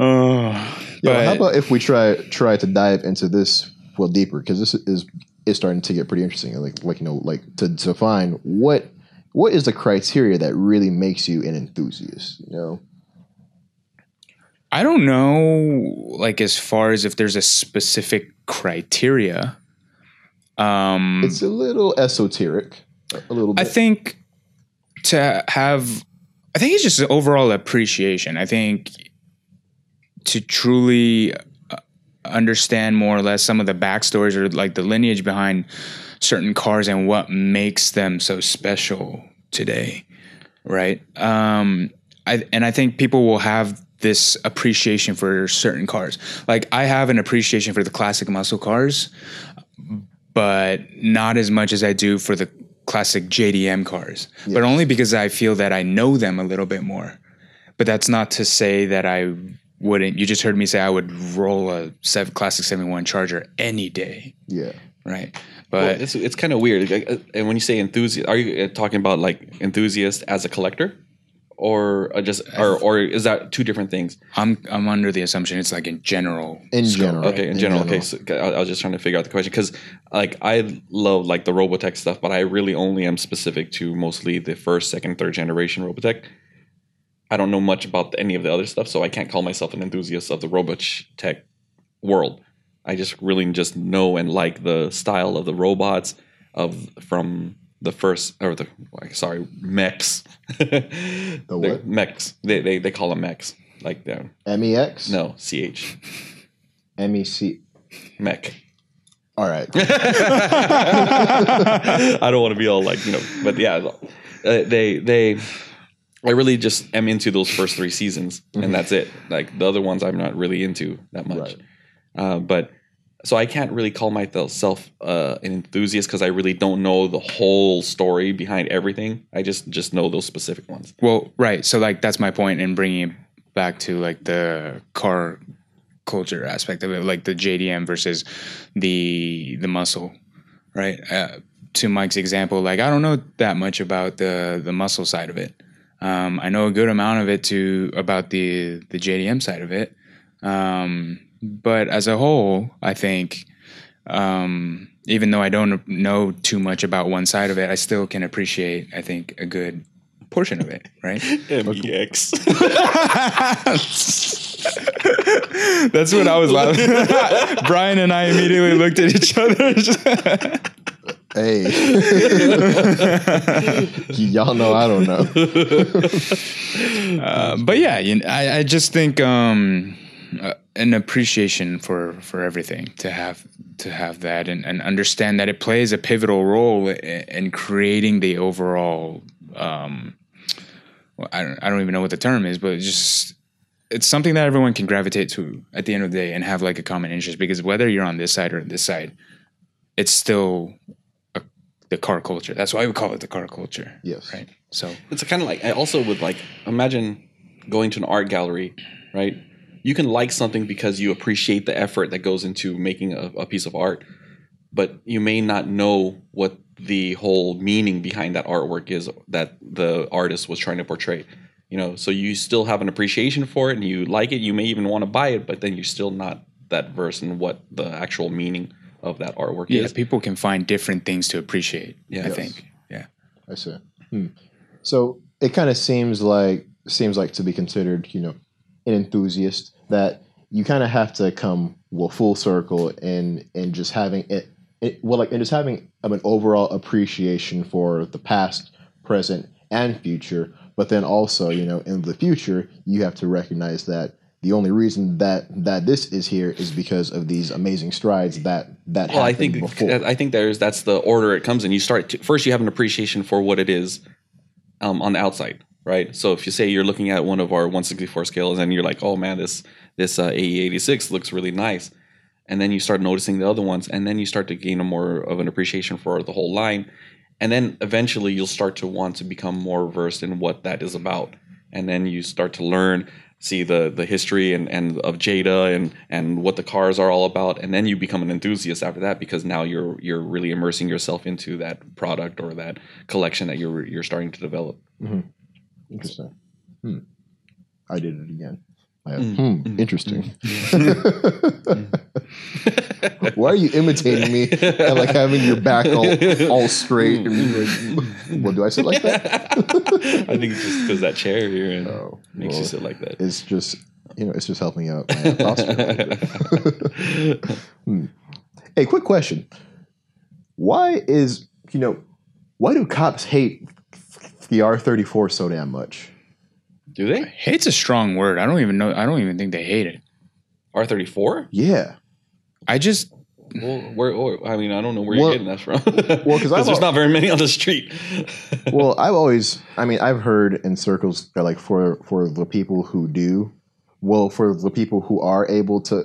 Oh, How about if we try try to dive into this well deeper because this is is starting to get pretty interesting. Like like you know like to define what what is the criteria that really makes you an enthusiast. You know, I don't know, like as far as if there's a specific criteria. Um, it's a little esoteric, a little I think to have, I think it's just overall appreciation. I think to truly uh, understand more or less some of the backstories or like the lineage behind certain cars and what makes them so special today, right? Um, I, and I think people will have this appreciation for certain cars. Like I have an appreciation for the classic muscle cars, but not as much as I do for the classic JDM cars. But only because I feel that I know them a little bit more. But that's not to say that I wouldn't. You just heard me say I would roll a sev- classic 71 Charger any day, yeah. right? Well, But it's it's kind of weird. Like, uh, and when you say enthusiast, are you uh, talking about like enthusiast as a collector, or uh, just or or is that two different things? I'm I'm under the assumption it's like in general. In scope. general. Okay, in, general. Okay, so I I was just trying to figure out the question because like I love like the Robotech stuff, but I really only am specific to mostly the first, second, third generation Robotech. I don't know much about any of the other stuff, so I can't call myself an enthusiast of the Robotech world. I just really just know and like the style of the robots of from the first or the sorry mechs. the what? mechs? They, they they call them mechs. Like the MEX? no ch MEC. mech. All right. I don't want to be all like you know, but yeah, uh, they they. I really just am into those first three seasons, and that's it. Like the other ones, I'm not really into that much. Right. Uh, but so I can't really call myself uh, an enthusiast because I really don't know the whole story behind everything. I just just know those specific ones. Well, right. So like that's my point in bringing it back to like the car culture aspect of it, like the JDM versus the the muscle, right? Uh, to Mike's example, like I don't know that much about the the muscle side of it. Um, I know a good amount of it to about the the JDM side of it, um, but as a whole, I think um, even though I don't know too much about one side of it, I still can appreciate. I think a good portion of it, right? MEX. That's what I was laughing. Brian and I immediately looked at each other. Hey, y'all know I don't know. Uh, but yeah, you know, I, I just think um, uh, an appreciation for for everything to have to have that and, and understand that it plays a pivotal role in, in creating the overall. Um, well, I don't I don't even know what the term is, but it's just it's something that everyone can gravitate to at the end of the day and have like a common interest because whether you're on this side or this side, it's still a, the car culture. That's why we call it the car culture. Yes. Right. So it's kind of like I also would like imagine going to an art gallery, right? You can like something because you appreciate the effort that goes into making a, a piece of art, but you may not know what the whole meaning behind that artwork is that the artist was trying to portray. You know, so you still have an appreciation for it and you like it. You may even want to buy it, but then you're still not that versed in what the actual meaning of that artwork yeah, is. people can find different things to appreciate. Yeah. I Yes. think. Yeah. I see. Hmm. So it kind of seems like seems like to be considered, you know, an enthusiast that you kind of have to come well full circle and and just having it, it well like and just having um, an overall appreciation for the past, present, and future. But then also, you know, in the future, you have to recognize that the only reason that that this is here is because of these amazing strides that that well, I think before. I think there's that's the order it comes in. You start to, first. You have an appreciation for what it is um, on the outside, right? So if you say you're looking at one of our 164 scales and you're like, oh man, this this uh, AE86 looks really nice, and then you start noticing the other ones, and then you start to gain a more of an appreciation for the whole line, and then eventually you'll start to want to become more versed in what that is about, and then you start to learn see the the history and, and of Jada and and what the cars are all about and then you become an enthusiast after that because now you're you're really immersing yourself into that product or that collection that you're you're starting to develop. Interesting. Hmm. I did it again. I have, Mm, hmm. mm, Interesting. Why are you imitating me and like having your back all, all straight? And like, what do I sit like that? I think it's just because that chair you're in Oh, makes you sit like that. It's just you know, it's just helping out my posture. Hmm. Hey, quick question. Why is you know why do cops hate the R thirty four so damn much? Do they Hate's a strong word. I don't even know. I don't even think they hate it. R thirty four? Yeah. I just Well, where, where? I mean, I don't know where Well- you're getting that from. well, 'cause I've there's al- not very many on the street. well, I've always, I mean, I've heard in circles that like for for the people who do, well, for the people who are able to,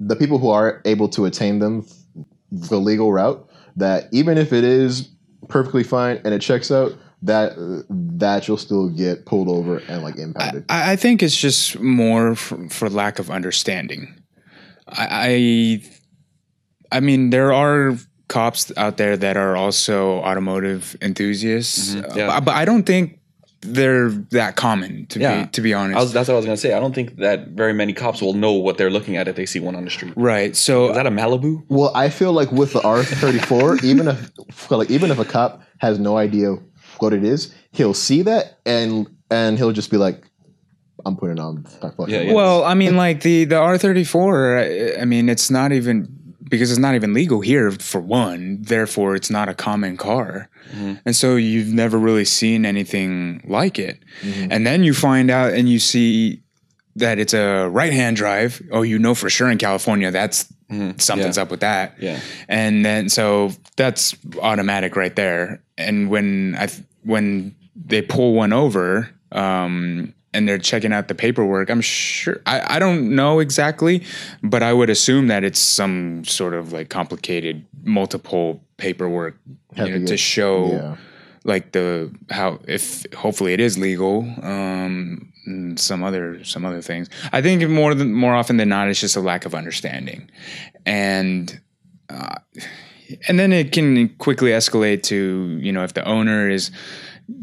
the people who are able to attain them, the legal route, that even if it is perfectly fine and it checks out, that that you'll still get pulled over and like impounded. I, I think it's just more for, for lack of understanding. I, I, I mean, there are cops out there that are also automotive enthusiasts, Mhm, uh, yeah. but, but I don't think they're that common. To Yeah. be to be honest, I was, that's what I was gonna say. I don't think that very many cops will know what they're looking at if they see one on the street. right. So Is that a Malibu? well, I feel like with the R thirty four, even if like even if a cop has no idea what it is, he'll see that and and he'll just be like, "I'm putting on." fucking Yeah, yeah. Well, I mean, like the the R thirty four. I mean, it's not even because it's not even legal here for one. Therefore, it's not a common car, Mhm. and so you've never really seen anything like it. Mhm. And then you find out and you see that it's a right hand drive. Oh, you know for sure in California that's Mhm. something's yeah. up with that. Yeah. And then so that's automatic right there. And when I when they pull one over, um, and they're checking out the paperwork, I'm sure I, I don't know exactly, but I would assume that it's some sort of like complicated multiple paperwork you to know, to show yeah. like the how if hopefully it is legal um and some other some other things. I think more than more often than not, it's just a lack of understanding, and uh, and then it can quickly escalate to you know if the owner is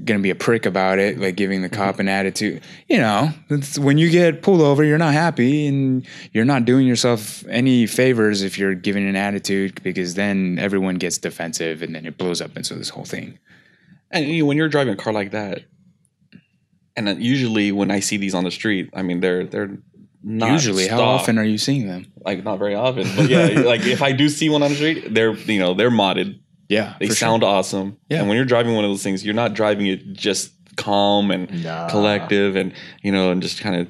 going to be a prick about it, like giving the cop an attitude. You know, when you get pulled over, you're not happy and you're not doing yourself any favors if you're giving an attitude because then everyone gets defensive and then it blows up into this whole thing. And you know, when you're driving a car like that, and usually when I see these on the street, I mean they're they're not Usually, how often are you seeing them? like not very often, but yeah, like if I do see one on the street, they're you know they're modded. Yeah, They for sure. sound awesome. Yeah. And when you're driving one of those things, you're not driving it just calm and Nah. collective and you know and just kind of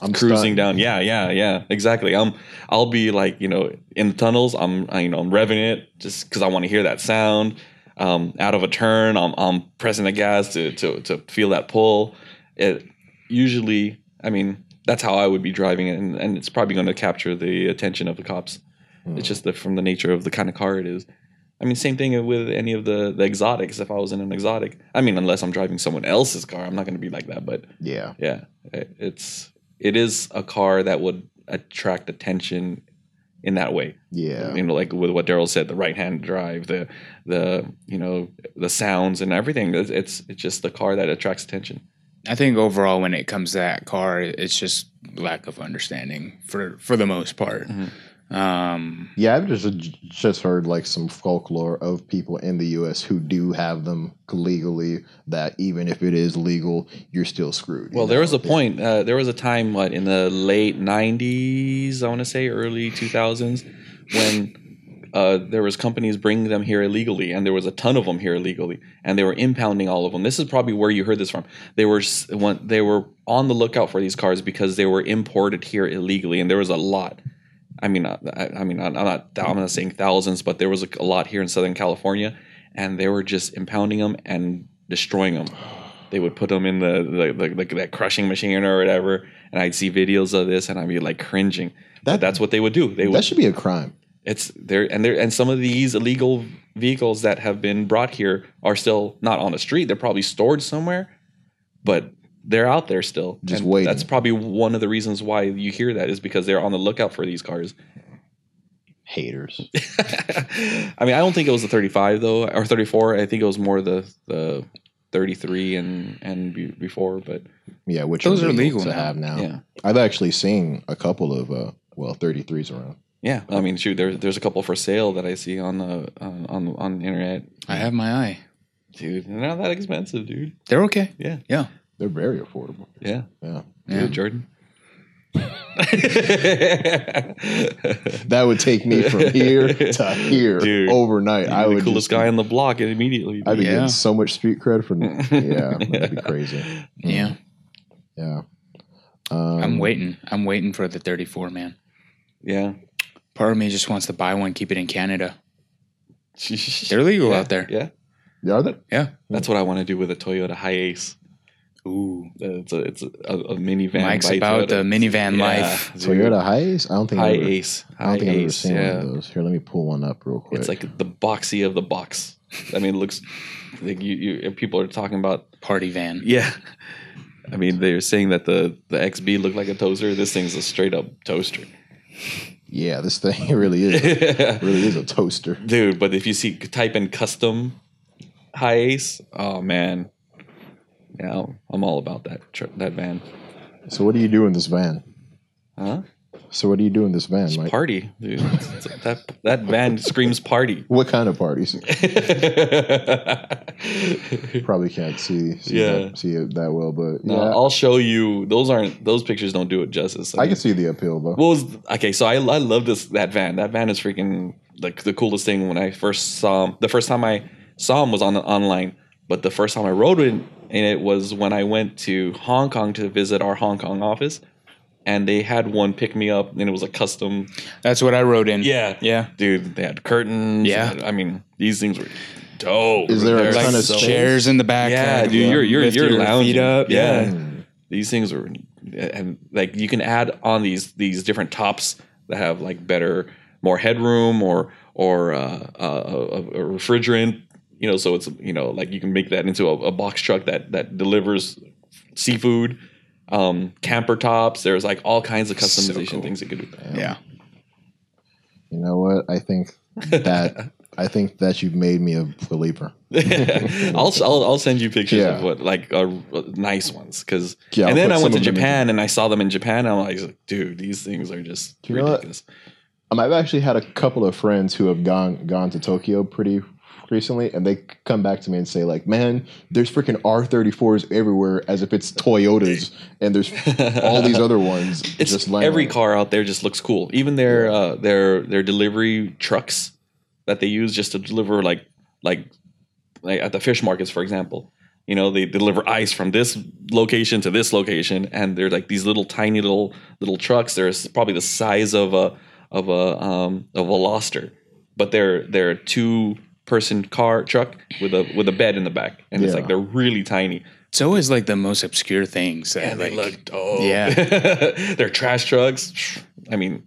I'm cruising stunned. down. Yeah, yeah, yeah. Exactly. I'm I'll be like, you know, in the tunnels, I'm I, you know, I'm revving it just cuz I want to hear that sound. Um, out of a turn, I'm I'm pressing the gas to to to feel that pull. It usually, I mean, that's how I would be driving it and, and it's probably going to capture the attention of the cops. Hmm. It's just the, from the nature of the kind of car it is. I mean, same thing with any of the the exotics. If I was in an exotic, I mean, unless I'm driving someone else's car, I'm not going to be like that. But Yeah. yeah, it- it's it is a car that would attract attention in that way. Yeah. You know, like with what Daryl said, the right hand drive, the the you know the sounds and everything. It's it's, it's just the car that attracts attention. I think overall, when it comes to that car, it's just lack of understanding for for the most part. Mhm. Um, Yeah, I've just just heard like some folklore of people in the U.S. who do have them legally. That even if it is legal, you're still screwed. you Well, there know? was a point. Uh, there was a time, what in the late '90s, I want to say early 2000s, when uh, there was companies bringing them here illegally, and there was a ton of them here illegally, and they were impounding all of them. This is probably where you heard this from. They were when they were on the lookout for these cars because they were imported here illegally, and there was a lot. I mean, I, I mean, I'm not I'm not saying thousands, but there was a, a lot here in Southern California, and they were just impounding them and destroying them. They would put them in the, the, the, the that crushing machine or whatever, and I'd see videos of this, and I'd be like cringing. But That- that's what they would do. They would that should be a crime. It's there and there and some of these illegal vehicles that have been brought here are still not on the street. They're probably stored somewhere, but they're out there still. Just And waiting. That's probably one of the reasons why you hear that is because they're on the lookout for these cars. Haters. I mean, I don't think it was the 35 though, or 34. I think it was more the the 33 and and be, before. But Yeah, which Those are legal to now. have now. yeah, I've actually seen a couple of uh, well, 33s around. Yeah. I mean, shoot, there, there's a couple for sale that I see on the on on, on the internet. I have my eye. Dude, they're not that expensive, dude. They're okay. Yeah, Yeah. They're very affordable. yeah. Yeah, Do Yeah. it, Jordan. that would take me from here to here Dude, overnight. I I would the coolest just, guy on the block immediately. I'd be Yeah. getting so much street cred for yeah, that'd be crazy. Yeah. Yeah, um, I'm waiting. I'm waiting for the 34, man. yeah. Part of me just wants to buy one, keep it in Canada. They're legal yeah, out there. Yeah, Are they? Yeah. that's what I want to do with a Toyota Hiace. Ooh. It's a it's a, a minivan. Mike's by about Toyota. the minivan Yeah, life. dude. Toyota Hiace? I don't think I've ever, Hiace. I don't think I've ever Hiace, seen one of those. Here, let me pull one up real quick. it's like the boxy of the box. I mean, it looks like you, you people are talking about. Party van. Yeah, I mean they're saying that the the XB looked like a toaster. This thing's a straight up toaster. Yeah, this thing really is really is a toaster. dude. But if you see type in custom Hiace, oh man, yeah, I'm- all about that tr- that van. So what do you do in this van? Huh? So what do you do in this van, Mike? party, dude. That that van screams party. What kind of parties? Probably can't see see, Yeah. that, see it that well, but no, yeah, I'll show you. Those aren't those pictures. Don't do it justice. I can see the appeal though. What was okay? So I I love this that van. That van is freaking like the coolest thing. When I first saw him, the first time I saw him was on the online, but the first time I rode it in it was when I went to Hong Kong to visit our Hong Kong office, and they had one pick me up, and it was a custom. That's what I wrote in. Yeah, Yeah. dude. They had curtains. Yeah. and- I mean these things were dope. Is there a They're ton so- of space? Chairs in the back. Yeah, like, dude, you're you're lift you're your lounging feet up. Yeah. Yeah. these things were, and like you can add on these these different tops that have like better, more headroom or or uh, uh, a, a refrigerant. You know, so it's you know like you can make that into a, a box truck that that delivers seafood. Um, camper tops. There's like all kinds of So customization cool. things you could do. Yeah. You know what? I think that I think that you've made me a believer. I'll, I'll I'll send you pictures Yeah. of what like uh, nice ones because Yeah, and I'll then I went to of them in Japan and I saw them in Japan. And I'm like, dude, these things are just You know what? ridiculous. Um, I've actually had a couple of friends who have gone gone to Tokyo pretty recently, and they come back to me and say like, "Man, there's freaking R34s everywhere, as if it's Toyotas, and there's all these other ones It's just every around." car out there just looks cool. Even their uh, their their delivery trucks that they use just to deliver like like like at the fish markets, for example. You know, they deliver ice from this location to this location, and they're like these little tiny little little trucks. They're probably the size of a of a um, of a Veloster, but they're they're a two person car truck with a with a bed in the back, and it's Yeah. like they're really tiny. It's always like the most obscure things. That, And they like, look dope. Yeah. they're trash trucks. I mean,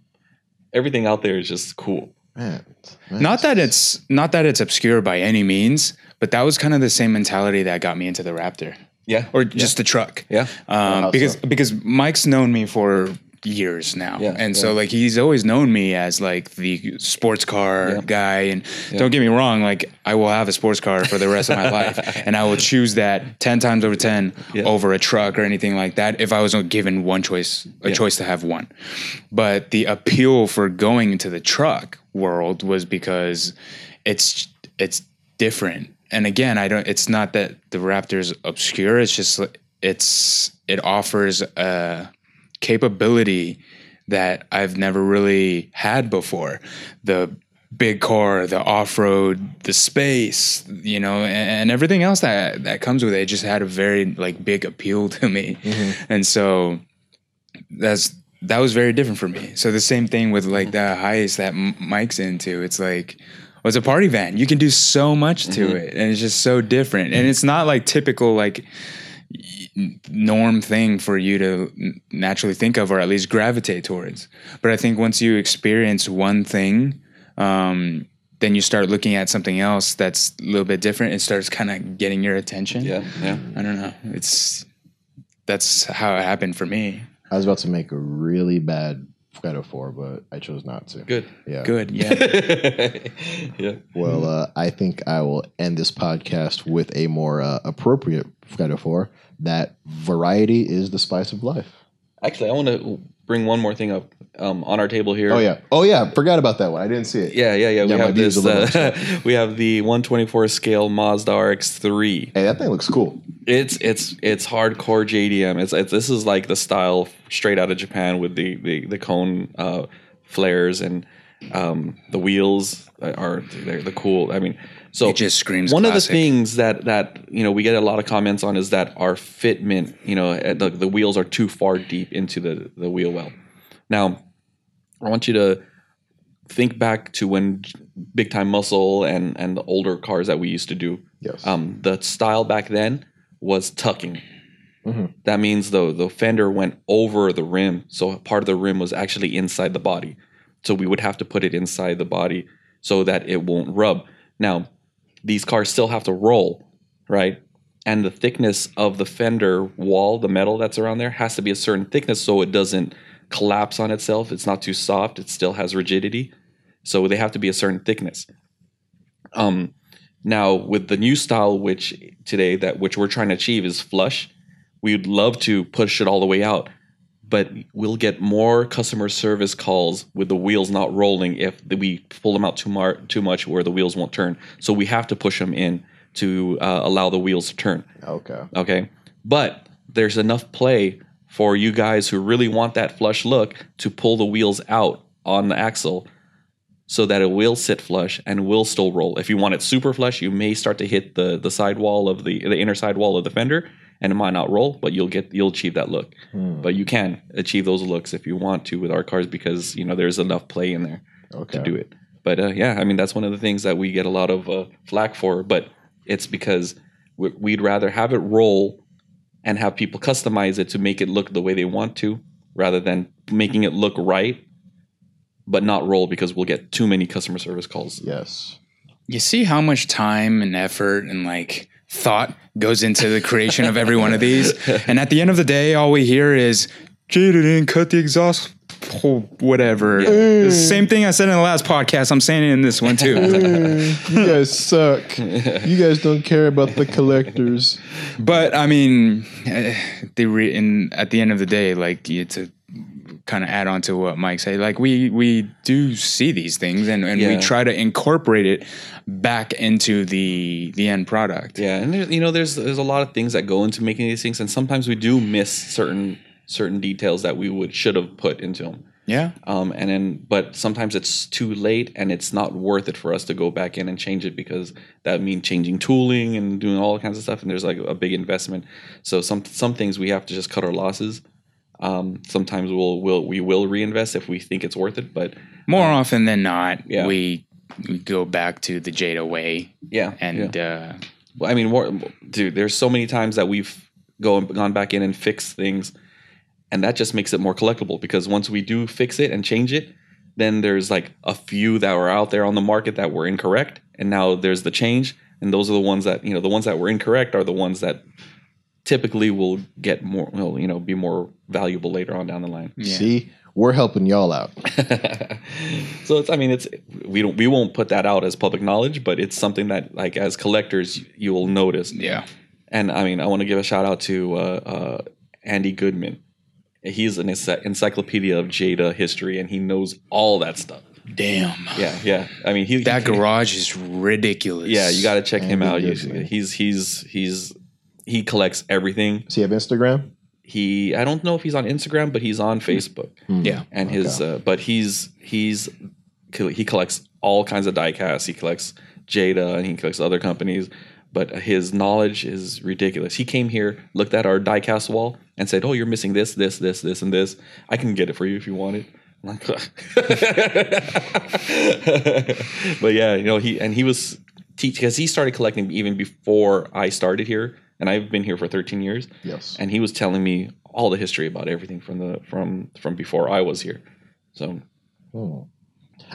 everything out there is just cool. Man, man, not that it's not that it's obscure by any means, but that was kind of the same mentality that got me into the Raptor Yeah. or just the truck. yeah. um, how because so? because Mike's known me for years now, Yeah, and so like he's always known me as like the sports car Yeah. guy. And don't get me wrong, like I will have a sports car for the rest of my life, and I will choose that ten times over ten Yeah. over a truck or anything like that if I was given one choice, a Yeah. choice to have one. But the appeal for going into the truck world was because it's it's different. And again, I don't. It's not that the Raptor's obscure. It's just it's it offers a capability that I've never really had before. The big car, the off road, the space, you know, and, and everything else that that comes with it. it just had a very like big appeal to me, mm-hmm. and so that's that was very different for me. So the same thing with like mm-hmm. the Hiace that Mike's into. It's like well, it's a party van. You can do so much to mm-hmm. it, and it's just so different. And it's not like typical like norm thing for you to naturally think of, or at least gravitate towards. But I think once you experience one thing. Um, then you start looking at something else that's a little bit different. It starts kind of getting your attention. Yeah. Yeah. I don't know. It's that's how it happened for me. I was about to make a really bad metaphor, but I chose not to. Good. Yeah. Good. Yeah. yeah. Well, uh, I think I will end this podcast with a more uh, appropriate metaphor that variety is the spice of life. Actually, I want to bring one more thing up um, on our table here. Oh yeah, oh yeah, forgot about that one. I didn't see it. Yeah, yeah, yeah. We Yeah, have this. Uh, we have the 124 scale Mazda RX-3. Hey, that thing looks cool. It's it's it's hardcore JDM. It's, it's this is like the style straight out of Japan with the the, the cone uh, flares and um, the wheels are they're the cool. I mean, so It just screams one of the things that that you know we get a lot of comments on is that our fitment, you know, uh, the, the wheels are too far deep into the the wheel well. Now, I want you to think back to when big time muscle and and the older cars that we used to do Yes. um, the style back then was tucking. Mhm. That means the the fender went over the rim, so part of the rim was actually inside the body. So we would have to put it inside the body so that it won't rub. Now, these cars still have to roll, right? And the thickness of the fender wall, the metal that's around there, has to be a certain thickness so it doesn't collapse on itself. It's not too soft. It still has rigidity. So they have to be a certain thickness. Um, now with the new style, which today that which we're trying to achieve is flush, we'd love to push it all the way out, but we'll get more customer service calls with the wheels not rolling if we pull them out too, mar- too much where the wheels won't turn. So we have to push them in to uh, allow the wheels to turn. okay. Okay. But there's enough play for you guys who really want that flush look to pull the wheels out on the axle so that it will sit flush and will still roll. If you want it super flush, you may start to hit the the side wall of the the inner side wall of the fender and it might not roll, but you'll get you'll achieve that look. Hmm. But you can achieve those looks if you want to with our cars because you know there's enough play in there Okay. to do it. But uh, yeah, I mean that's one of the things that we get a lot of uh, flack for. But it's because we- we'd rather have it roll and have people customize it to make it look the way they want to, rather than making it look right, but not roll because we'll get too many customer service calls. Yes. You see how much time and effort and like thought goes into the creation of every one of these. And at the end of the day, all we hear is Jada didn't cut the exhaust hole, whatever. The Same thing I said in the last podcast. I'm saying it in this one too. you guys suck. You guys don't care about the collectors. but I mean, eh, the re- in at the end of the day, like you to kind of add on to what Mike said, like we we do see these things and, and we try to incorporate it back into the the end product. Yeah, and you know, there's there's a lot of things that go into making these things, and sometimes we do miss certain certain details that we would should have put into them. Yeah. Um, and then, but sometimes it's too late, and it's not worth it for us to go back in and change it because that means changing tooling and doing all kinds of stuff, and there's like a big investment. So some some things we have to just cut our losses. Um, sometimes we'll we'll we will reinvest if we think it's worth it, but More often than not, Yeah. we we go back to the Jada way yeah, and yeah. uh Well, I mean, more, dude, there's so many times that we've go, gone back in and fixed things, and that just makes it more collectible because once we do fix it and change it, then there's like a few that were out there on the market that were incorrect, and now there's the change, and those are the ones that you know the ones that were incorrect are the ones that typically will get more, will you know, be more valuable later on down the line. Yeah. See, we're helping y'all out. so it's, I mean, it's we don't we won't put that out as public knowledge, but it's something that like as collectors you will notice. yeah. And I mean, I want to give a shout out to uh, uh, Andy Goodman. He's an ency- encyclopedia of Jada history, and he knows all that stuff. Damn. Yeah, yeah. I mean, he That he- garage is ridiculous. Yeah, you got to check him out. Goodman. He's he's he's he collects everything. Does he have Instagram? He I don't know if he's on Instagram, but he's on Facebook. Hmm. Yeah. and his uh, but he's he's he collects all kinds of diecasts he collects jada and he collects other companies but his knowledge is ridiculous he came here looked at our diecast wall and said oh you're missing this this this this and this i can get it for you if you want it I'm like but yeah you know he and he was teach because he started collecting even before i started here and i've been here for 13 years Yes. and he was telling me all the history about everything from the from from before I was here. So Hmm.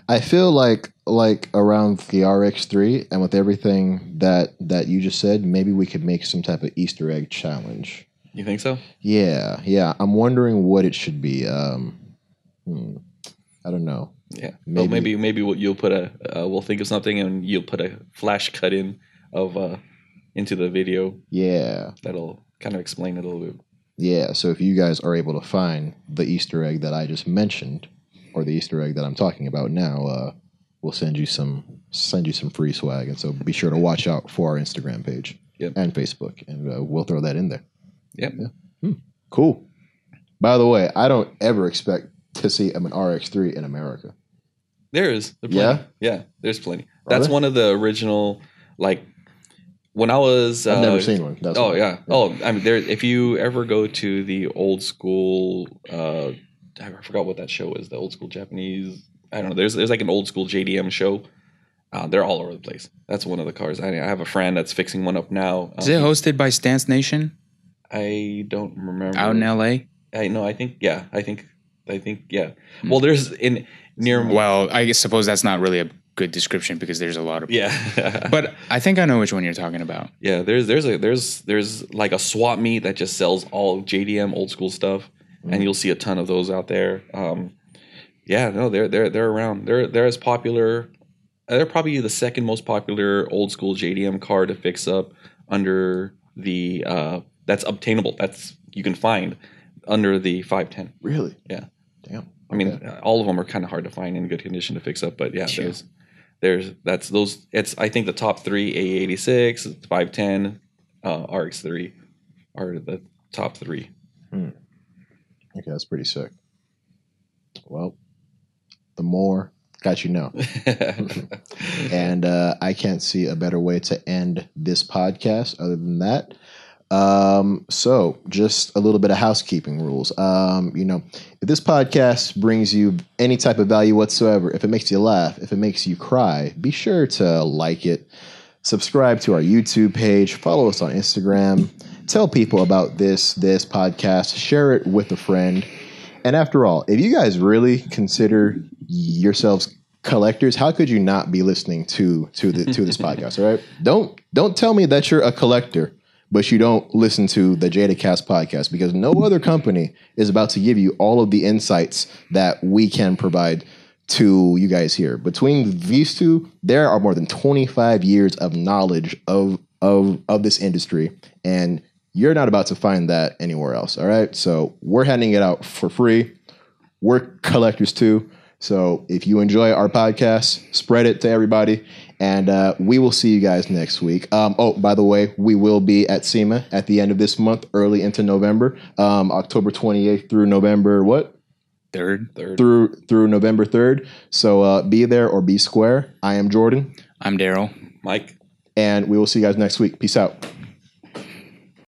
I feel like like around the RX3 and with everything that that you just said, maybe we could make some type of Easter egg challenge. you think so? Yeah, yeah. I'm wondering what it should be. Um, hmm, I don't know. Yeah. Maybe. Maybe maybe maybe we'll, you'll put a uh, we'll think of something and you'll put a flash cut in of uh into the video Yeah, that'll kind of explain it a little bit. yeah. So if you guys are able to find the Easter egg that I just mentioned, or the Easter egg that I'm talking about now, uh, we'll send you some send you some free swag. And so be sure to watch out for our Instagram page Yep. and Facebook, and uh, we'll throw that in there. Yep. Cool. By the way, I don't ever expect to see an RX3 in America. There is. Yeah? Yeah. There's plenty. That's one of the original like when I was I've uh, never seen one. That's oh why. yeah. Oh, I mean, there. If you ever go to the old school, uh, I forgot what that show is. The old school Japanese. I don't know. There's there's like an old school JDM show. Uh, they're all over the place. That's one of the cars. I, I have a friend that's fixing one up now. Is it Um, hosted by Stance Nation I don't remember. out in LA? I know. I think. Yeah. I think. I think. Yeah. Hmm. Well, there's in near. Well, I suppose that's not really a good description because there's a lot of Yeah. But I think I know which one you're talking about. Yeah, there's there's a there's there's like a swap meet that just sells all JDM old school stuff, and you'll see a ton of those out there. Um, yeah, no, they're they're they're around. They're they're as popular. They're probably the second most popular old school JDM car to fix up under the uh, that's obtainable. That's you can find under the five ten. Really? Yeah. Damn. I mean, Okay. all of them are kind of hard to find in good condition to fix up, but yeah, Sure. there's there's that's those. It's I think the top three A eighty six, five ten, uh, RX three are the top three. Okay, that's pretty sick. Well, the more got you know. and uh, I can't see a better way to end this podcast other than that. Um, so, just a little bit of housekeeping rules. Um, you know, if this podcast brings you any type of value whatsoever, if it makes you laugh, if it makes you cry, be sure to like it, subscribe to our YouTube page, follow us on Instagram, tell people about this this podcast, share it with a friend. And after all, if you guys really consider yourselves collectors, how could you not be listening to to the to this podcast? All right, don't don't tell me that you're a collector, but you don't listen to the JadaCast podcast because no other company is about to give you all of the insights that we can provide to you guys here. Between these two, there are more than 25 years of knowledge of of of this industry and you're not about to find that anywhere else. All right. So we're handing it out for free. We're collectors too. So if you enjoy our podcast, spread it to everybody. And uh, we will see you guys next week. Um, oh, by the way, we will be at SEMA at the end of this month, early into November, um, October 28th through November what? Third. Third. Through through November 3rd. So uh, be there or be square. I am Jordan, I'm Daryl. Mike. and we will see you guys next week. Peace out.